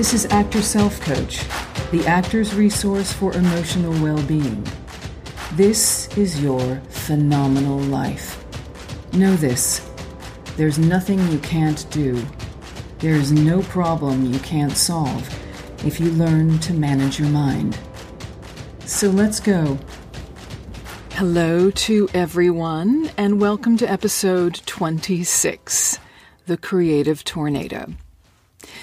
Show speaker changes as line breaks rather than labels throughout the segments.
This is Actor Self Coach, the actor's resource for emotional well being. This is your phenomenal life. Know this there's nothing you can't do, there is no problem you can't solve if you learn to manage your mind. So let's go. Hello to everyone, and welcome to episode 26 The Creative Tornado.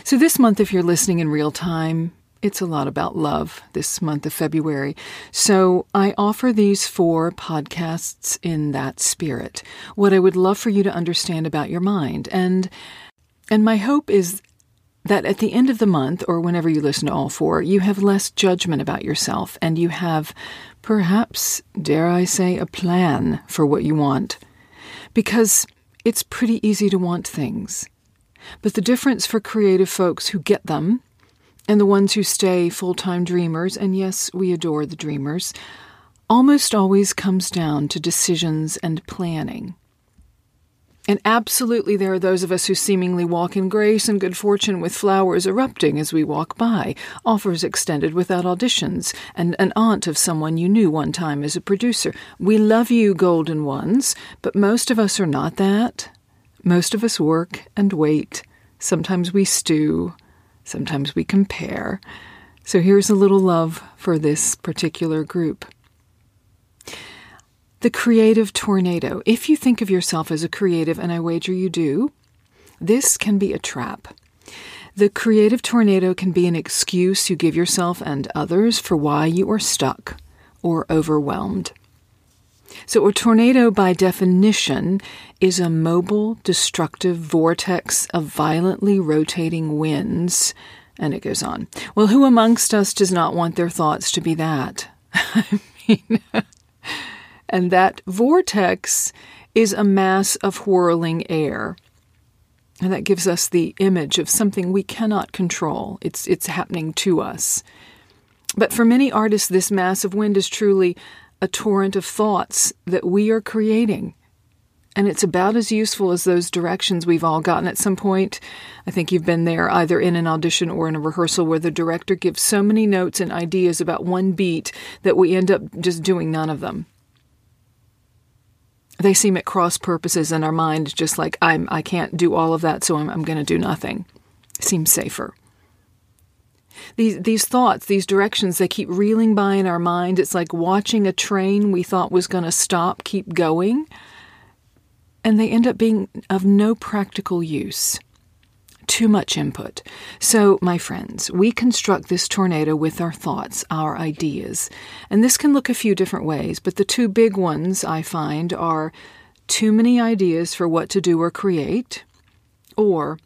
So, this month, if you're listening in real time, it's a lot about love this month of February. So, I offer these four podcasts in that spirit. What I would love for you to understand about your mind. And, and my hope is that at the end of the month, or whenever you listen to all four, you have less judgment about yourself and you have perhaps, dare I say, a plan for what you want. Because it's pretty easy to want things. But the difference for creative folks who get them and the ones who stay full time dreamers, and yes, we adore the dreamers, almost always comes down to decisions and planning. And absolutely, there are those of us who seemingly walk in grace and good fortune with flowers erupting as we walk by, offers extended without auditions, and an aunt of someone you knew one time as a producer. We love you, golden ones, but most of us are not that. Most of us work and wait. Sometimes we stew. Sometimes we compare. So here's a little love for this particular group. The creative tornado. If you think of yourself as a creative, and I wager you do, this can be a trap. The creative tornado can be an excuse you give yourself and others for why you are stuck or overwhelmed. So, a tornado, by definition, is a mobile, destructive vortex of violently rotating winds. And it goes on. Well, who amongst us does not want their thoughts to be that? I mean, and that vortex is a mass of whirling air. And that gives us the image of something we cannot control. It's, it's happening to us. But for many artists, this mass of wind is truly a torrent of thoughts that we are creating. And it's about as useful as those directions we've all gotten at some point. I think you've been there either in an audition or in a rehearsal where the director gives so many notes and ideas about one beat that we end up just doing none of them. They seem at cross purposes in our mind, just like I'm I can't do all of that, so I'm, I'm going to do nothing. Seems safer. These these thoughts, these directions, they keep reeling by in our mind. It's like watching a train we thought was going to stop keep going, and they end up being of no practical use. Too much input. So, my friends, we construct this tornado with our thoughts, our ideas. And this can look a few different ways, but the two big ones I find are too many ideas for what to do or create, or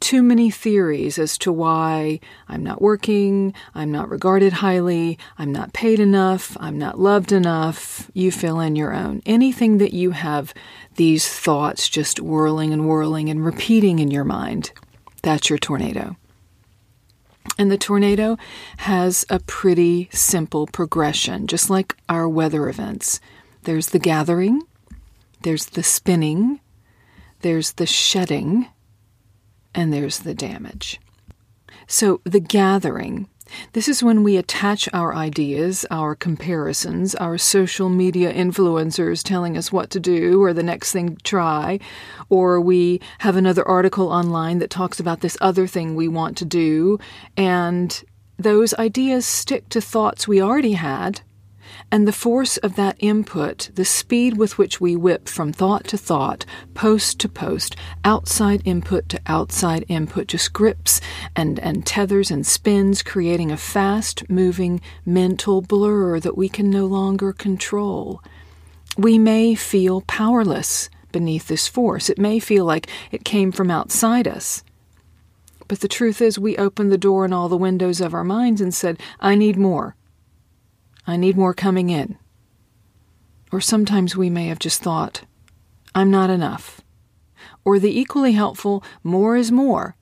too many theories as to why I'm not working, I'm not regarded highly, I'm not paid enough, I'm not loved enough. You fill in your own. Anything that you have these thoughts just whirling and whirling and repeating in your mind, that's your tornado. And the tornado has a pretty simple progression, just like our weather events. There's the gathering, there's the spinning, there's the shedding, and there's the damage. So, the gathering. This is when we attach our ideas, our comparisons, our social media influencers telling us what to do or the next thing to try, or we have another article online that talks about this other thing we want to do, and those ideas stick to thoughts we already had and the force of that input, the speed with which we whip from thought to thought, post to post, outside input to outside input, just grips and, and tethers and spins, creating a fast moving mental blur that we can no longer control. We may feel powerless beneath this force. It may feel like it came from outside us. But the truth is, we opened the door and all the windows of our minds and said, I need more. I need more coming in. Or sometimes we may have just thought, I'm not enough. Or the equally helpful, more is more.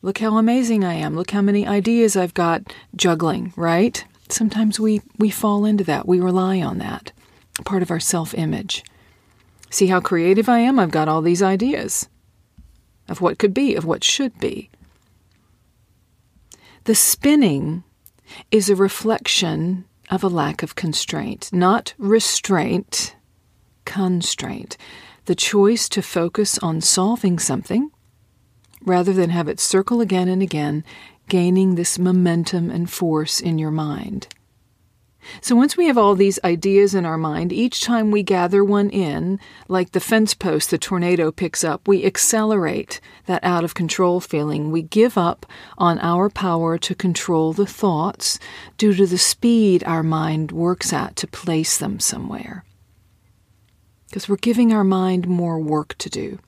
Look how amazing I am. Look how many ideas I've got juggling, right? Sometimes we, we fall into that. We rely on that. Part of our self image. See how creative I am? I've got all these ideas of what could be, of what should be. The spinning is a reflection of a lack of constraint, not restraint, constraint. The choice to focus on solving something rather than have it circle again and again, gaining this momentum and force in your mind. So once we have all these ideas in our mind, each time we gather one in, like the fence post the tornado picks up, we accelerate that out of control feeling. We give up on our power to control the thoughts due to the speed our mind works at to place them somewhere. Because we're giving our mind more work to do.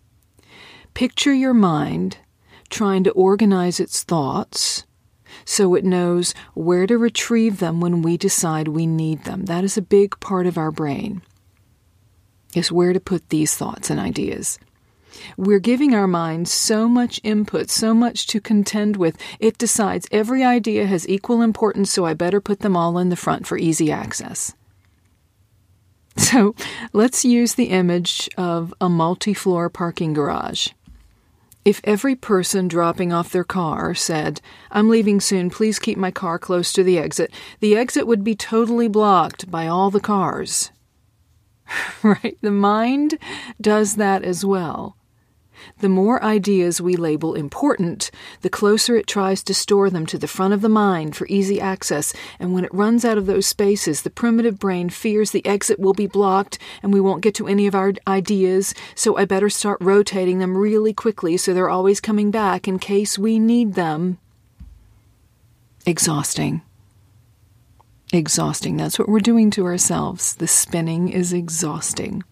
Picture your mind trying to organize its thoughts so it knows where to retrieve them when we decide we need them. That is a big part of our brain, is where to put these thoughts and ideas. We're giving our mind so much input, so much to contend with, it decides every idea has equal importance, so I better put them all in the front for easy access. So let's use the image of a multi floor parking garage. If every person dropping off their car said, I'm leaving soon, please keep my car close to the exit, the exit would be totally blocked by all the cars. right? The mind does that as well. The more ideas we label important, the closer it tries to store them to the front of the mind for easy access, and when it runs out of those spaces, the primitive brain fears the exit will be blocked and we won't get to any of our ideas, so I better start rotating them really quickly so they're always coming back in case we need them. Exhausting. Exhausting. That's what we're doing to ourselves. The spinning is exhausting.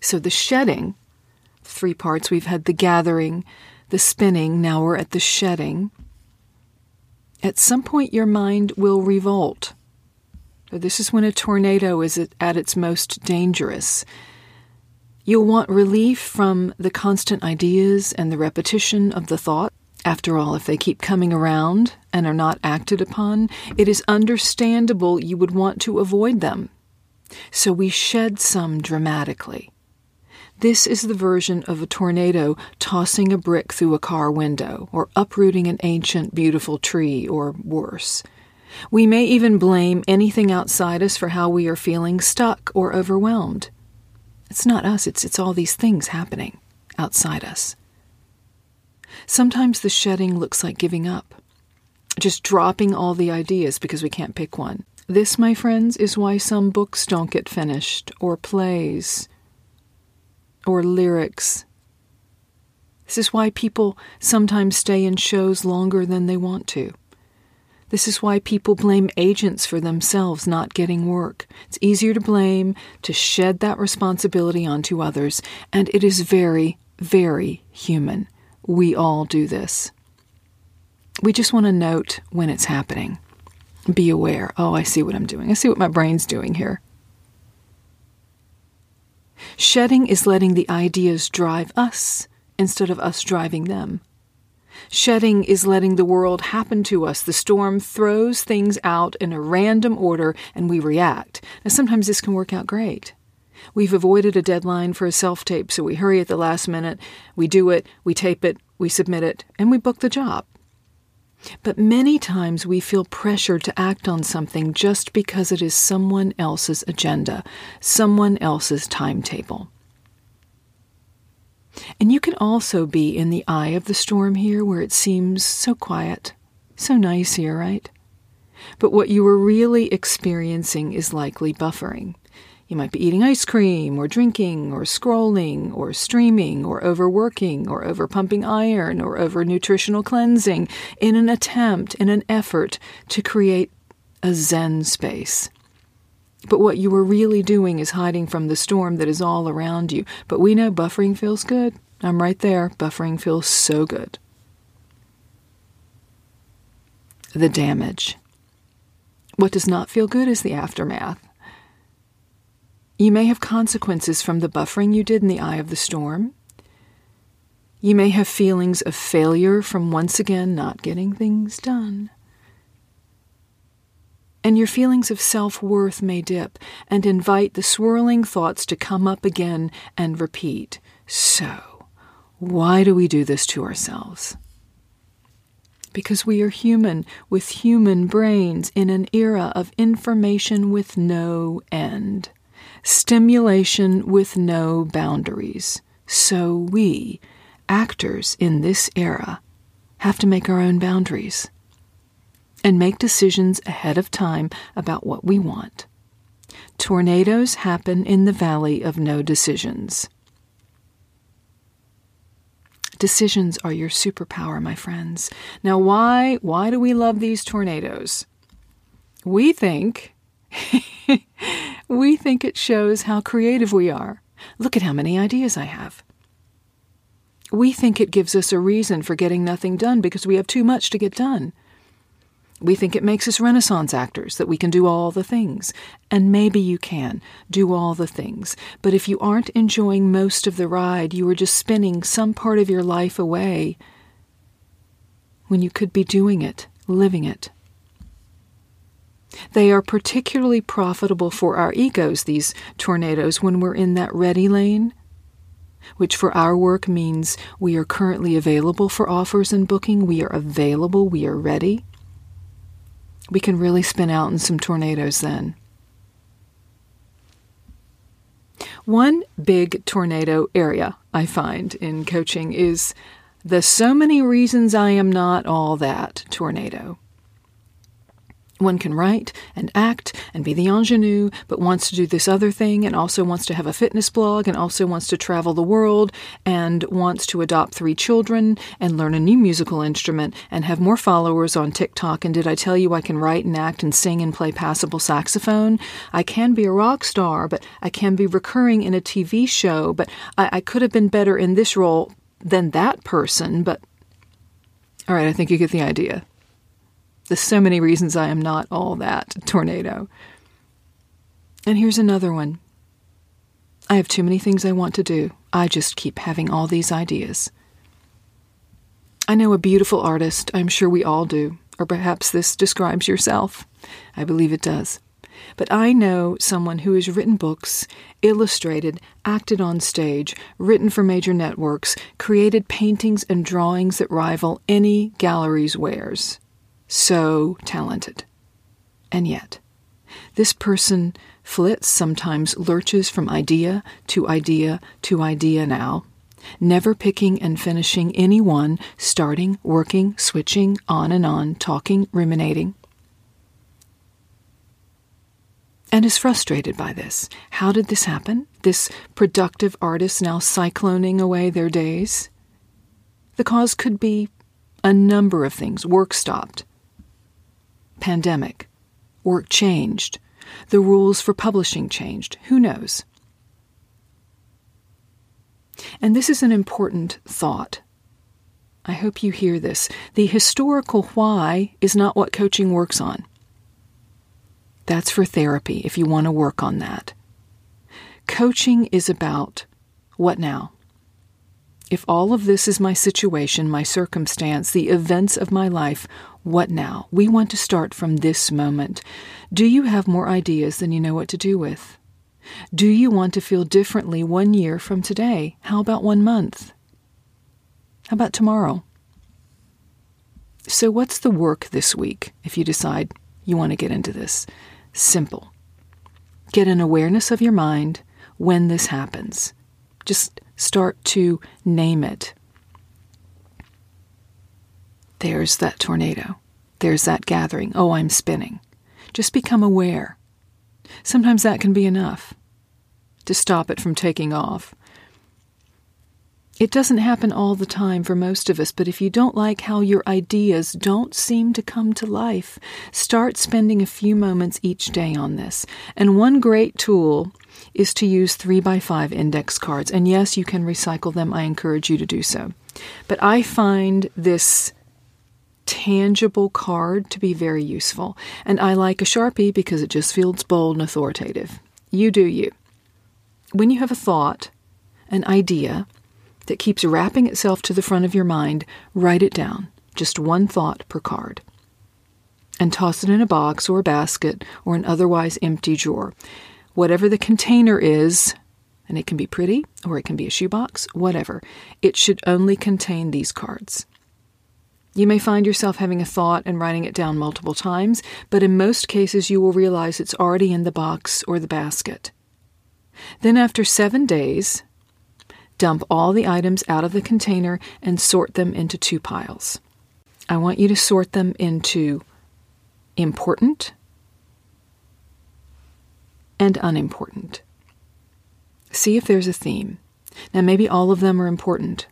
So the shedding three parts. We've had the gathering, the spinning, now we're at the shedding. At some point, your mind will revolt. This is when a tornado is at its most dangerous. You'll want relief from the constant ideas and the repetition of the thought. After all, if they keep coming around and are not acted upon, it is understandable you would want to avoid them. So we shed some dramatically. This is the version of a tornado tossing a brick through a car window, or uprooting an ancient, beautiful tree, or worse. We may even blame anything outside us for how we are feeling stuck or overwhelmed. It's not us, it's, it's all these things happening outside us. Sometimes the shedding looks like giving up, just dropping all the ideas because we can't pick one. This, my friends, is why some books don't get finished, or plays, or lyrics. This is why people sometimes stay in shows longer than they want to. This is why people blame agents for themselves not getting work. It's easier to blame, to shed that responsibility onto others, and it is very, very human. We all do this. We just want to note when it's happening. Be aware. Oh, I see what I'm doing. I see what my brain's doing here. Shedding is letting the ideas drive us instead of us driving them. Shedding is letting the world happen to us. The storm throws things out in a random order and we react. Now, sometimes this can work out great. We've avoided a deadline for a self tape, so we hurry at the last minute, we do it, we tape it, we submit it, and we book the job. But many times we feel pressure to act on something just because it is someone else's agenda, someone else's timetable. And you can also be in the eye of the storm here where it seems so quiet, so nice here, right? But what you are really experiencing is likely buffering. You might be eating ice cream, or drinking, or scrolling, or streaming, or overworking, or overpumping iron, or over nutritional cleansing in an attempt, in an effort to create a Zen space. But what you are really doing is hiding from the storm that is all around you. But we know buffering feels good. I'm right there. Buffering feels so good. The damage. What does not feel good is the aftermath. You may have consequences from the buffering you did in the eye of the storm. You may have feelings of failure from once again not getting things done. And your feelings of self worth may dip and invite the swirling thoughts to come up again and repeat. So, why do we do this to ourselves? Because we are human with human brains in an era of information with no end, stimulation with no boundaries. So we, actors in this era, have to make our own boundaries and make decisions ahead of time about what we want. Tornadoes happen in the valley of no decisions. Decisions are your superpower, my friends. Now, why why do we love these tornadoes? We think we think it shows how creative we are. Look at how many ideas I have. We think it gives us a reason for getting nothing done because we have too much to get done. We think it makes us Renaissance actors, that we can do all the things. And maybe you can do all the things. But if you aren't enjoying most of the ride, you are just spinning some part of your life away when you could be doing it, living it. They are particularly profitable for our egos, these tornadoes, when we're in that ready lane, which for our work means we are currently available for offers and booking. We are available, we are ready we can really spin out in some tornadoes then. One big tornado area I find in coaching is the so many reasons I am not all that tornado. One can write and act and be the ingenue, but wants to do this other thing and also wants to have a fitness blog and also wants to travel the world and wants to adopt three children and learn a new musical instrument and have more followers on TikTok. And did I tell you I can write and act and sing and play passable saxophone? I can be a rock star, but I can be recurring in a TV show, but I, I could have been better in this role than that person, but. All right, I think you get the idea. There's so many reasons I am not all that tornado. And here's another one. I have too many things I want to do. I just keep having all these ideas. I know a beautiful artist. I'm sure we all do. Or perhaps this describes yourself. I believe it does. But I know someone who has written books, illustrated, acted on stage, written for major networks, created paintings and drawings that rival any gallery's wares so talented. And yet, this person flits, sometimes lurches from idea to idea to idea now, never picking and finishing any one, starting, working, switching, on and on, talking, ruminating. And is frustrated by this. How did this happen? This productive artist now cycloning away their days? The cause could be a number of things. Work stopped, pandemic. Work changed. The rules for publishing changed. Who knows? And this is an important thought. I hope you hear this. The historical why is not what coaching works on. That's for therapy if you want to work on that. Coaching is about what now? If all of this is my situation, my circumstance, the events of my life, what now? We want to start from this moment. Do you have more ideas than you know what to do with? Do you want to feel differently one year from today? How about one month? How about tomorrow? So, what's the work this week if you decide you want to get into this? Simple. Get an awareness of your mind when this happens. Just start to name it. There's that tornado. There's that gathering. Oh, I'm spinning. Just become aware. Sometimes that can be enough to stop it from taking off. It doesn't happen all the time for most of us, but if you don't like how your ideas don't seem to come to life, start spending a few moments each day on this. And one great tool is to use 3 by 5 index cards. And yes, you can recycle them. I encourage you to do so. But I find this tangible card to be very useful. And I like a Sharpie because it just feels bold and authoritative. You do you. When you have a thought, an idea that keeps wrapping itself to the front of your mind, write it down. Just one thought per card. And toss it in a box or a basket or an otherwise empty drawer whatever the container is, and it can be pretty or it can be a shoebox, whatever, it should only contain these cards. You may find yourself having a thought and writing it down multiple times, but in most cases you will realize it's already in the box or the basket. Then, after seven days, dump all the items out of the container and sort them into two piles. I want you to sort them into important and unimportant. See if there's a theme. Now, maybe all of them are important,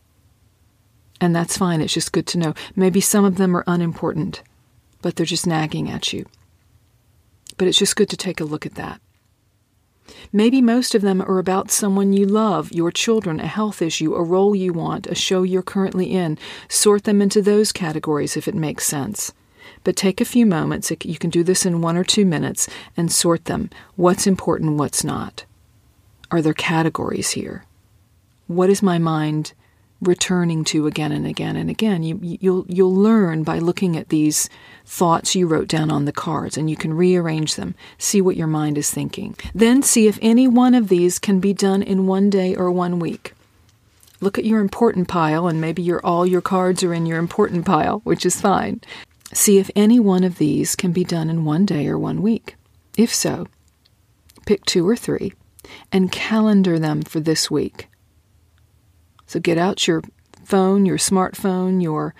and that's fine. It's just good to know. Maybe some of them are unimportant, but they're just nagging at you. But it's just good to take a look at that. Maybe most of them are about someone you love, your children, a health issue, a role you want, a show you're currently in. Sort them into those categories if it makes sense. But take a few moments, you can do this in one or two minutes, and sort them. What's important, what's not? Are there categories here? What is my mind returning to again and again and again. You, you'll you'll learn by looking at these thoughts you wrote down on the cards, and you can rearrange them. See what your mind is thinking. Then see if any one of these can be done in one day or one week. Look at your important pile, and maybe your all your cards are in your important pile, which is fine. See if any one of these can be done in one day or one week. If so, pick two or three and calendar them for this week. So get out your phone, your smartphone, your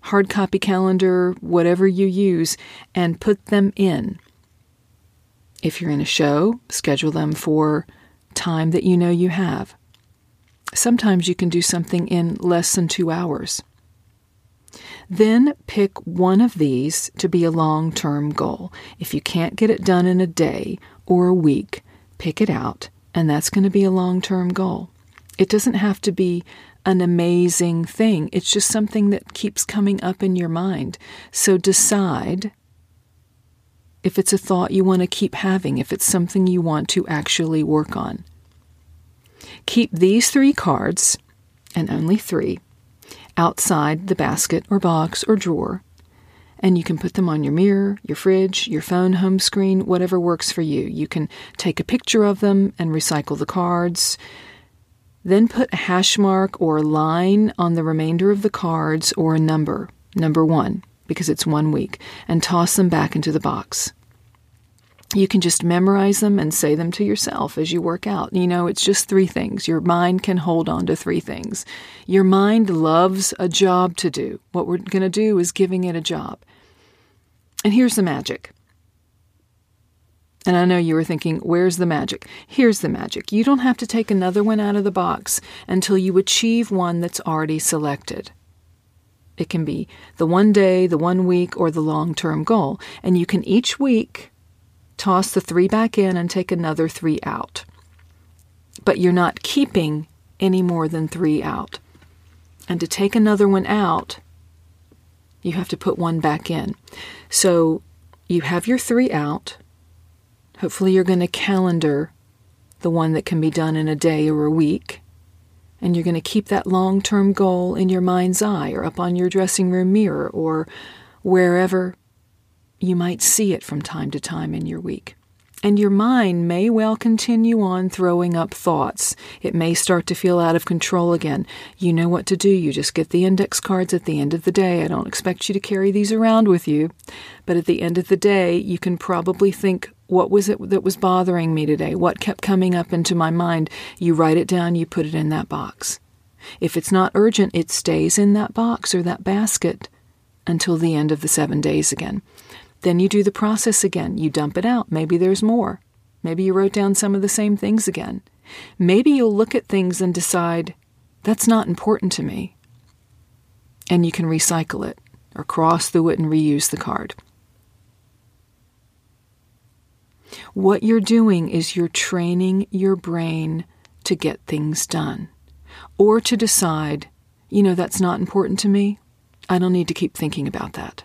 hard copy calendar, whatever you use, and put them in. If you're in a show, schedule them for time that you know you have. Sometimes you can do something in less than two hours. Then pick one of these to be a long term goal. If you can't get it done in a day or a week, pick it out, and that's going to be a long term goal. It doesn't have to be an amazing thing, it's just something that keeps coming up in your mind. So decide if it's a thought you want to keep having, if it's something you want to actually work on. Keep these three cards, and only three, outside the basket or box or drawer, and you can put them on your mirror, your fridge, your phone home screen, whatever works for you. You can take a picture of them and recycle the cards. Then put a hash mark or a line on the remainder of the cards or a number, number one, because it's one week, and toss them back into the box. You can just memorize them and say them to yourself as you work out. You know, it's just three things. Your mind can hold on to three things. Your mind loves a job to do. What we're going to do is giving it a job. And here's the magic and I know you were thinking, where's the magic? Here's the magic. You don't have to take another one out of the box until you achieve one that's already selected. It can be the one day, the one week, or the long term goal. And you can each week toss the three back in and take another three out. But you're not keeping any more than three out. And to take another one out, you have to put one back in. So you have your three out Hopefully, you're going to calendar the one that can be done in a day or a week. And you're going to keep that long term goal in your mind's eye or up on your dressing room mirror or wherever you might see it from time to time in your week. And your mind may well continue on throwing up thoughts. It may start to feel out of control again. You know what to do. You just get the index cards at the end of the day. I don't expect you to carry these around with you. But at the end of the day, you can probably think, what was it that was bothering me today? What kept coming up into my mind? You write it down, you put it in that box. If it's not urgent, it stays in that box or that basket until the end of the seven days again. Then you do the process again. You dump it out. Maybe there's more. Maybe you wrote down some of the same things again. Maybe you'll look at things and decide, that's not important to me. And you can recycle it or cross through it and reuse the card. What you're doing is you're training your brain to get things done or to decide, you know, that's not important to me. I don't need to keep thinking about that.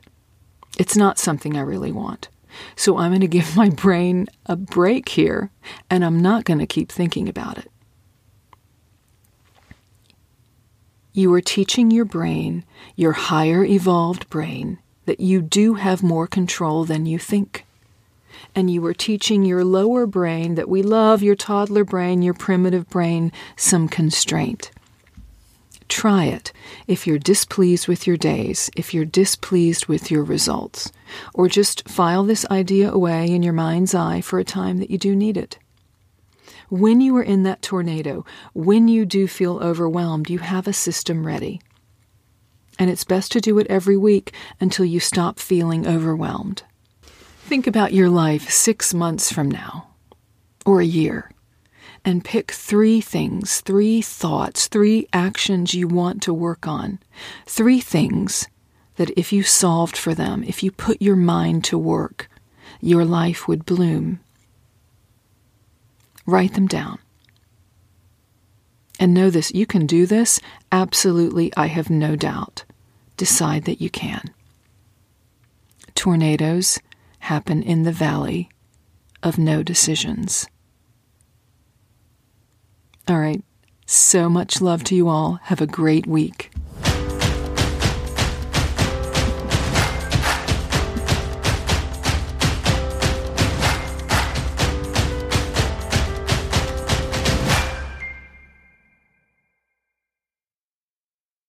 It's not something I really want. So I'm going to give my brain a break here and I'm not going to keep thinking about it. You are teaching your brain, your higher evolved brain, that you do have more control than you think. And you are teaching your lower brain that we love, your toddler brain, your primitive brain, some constraint Try it if you're displeased with your days, if you're displeased with your results, or just file this idea away in your mind's eye for a time that you do need it. When you are in that tornado, when you do feel overwhelmed, you have a system ready. And it's best to do it every week until you stop feeling overwhelmed. Think about your life six months from now, or a year and pick three things, three thoughts, three actions you want to work on. Three things that if you solved for them, if you put your mind to work, your life would bloom. Write them down. And know this you can do this. Absolutely, I have no doubt. Decide that you can. Tornadoes happen in the valley of no decisions. All right. So much love to you all. Have a great week.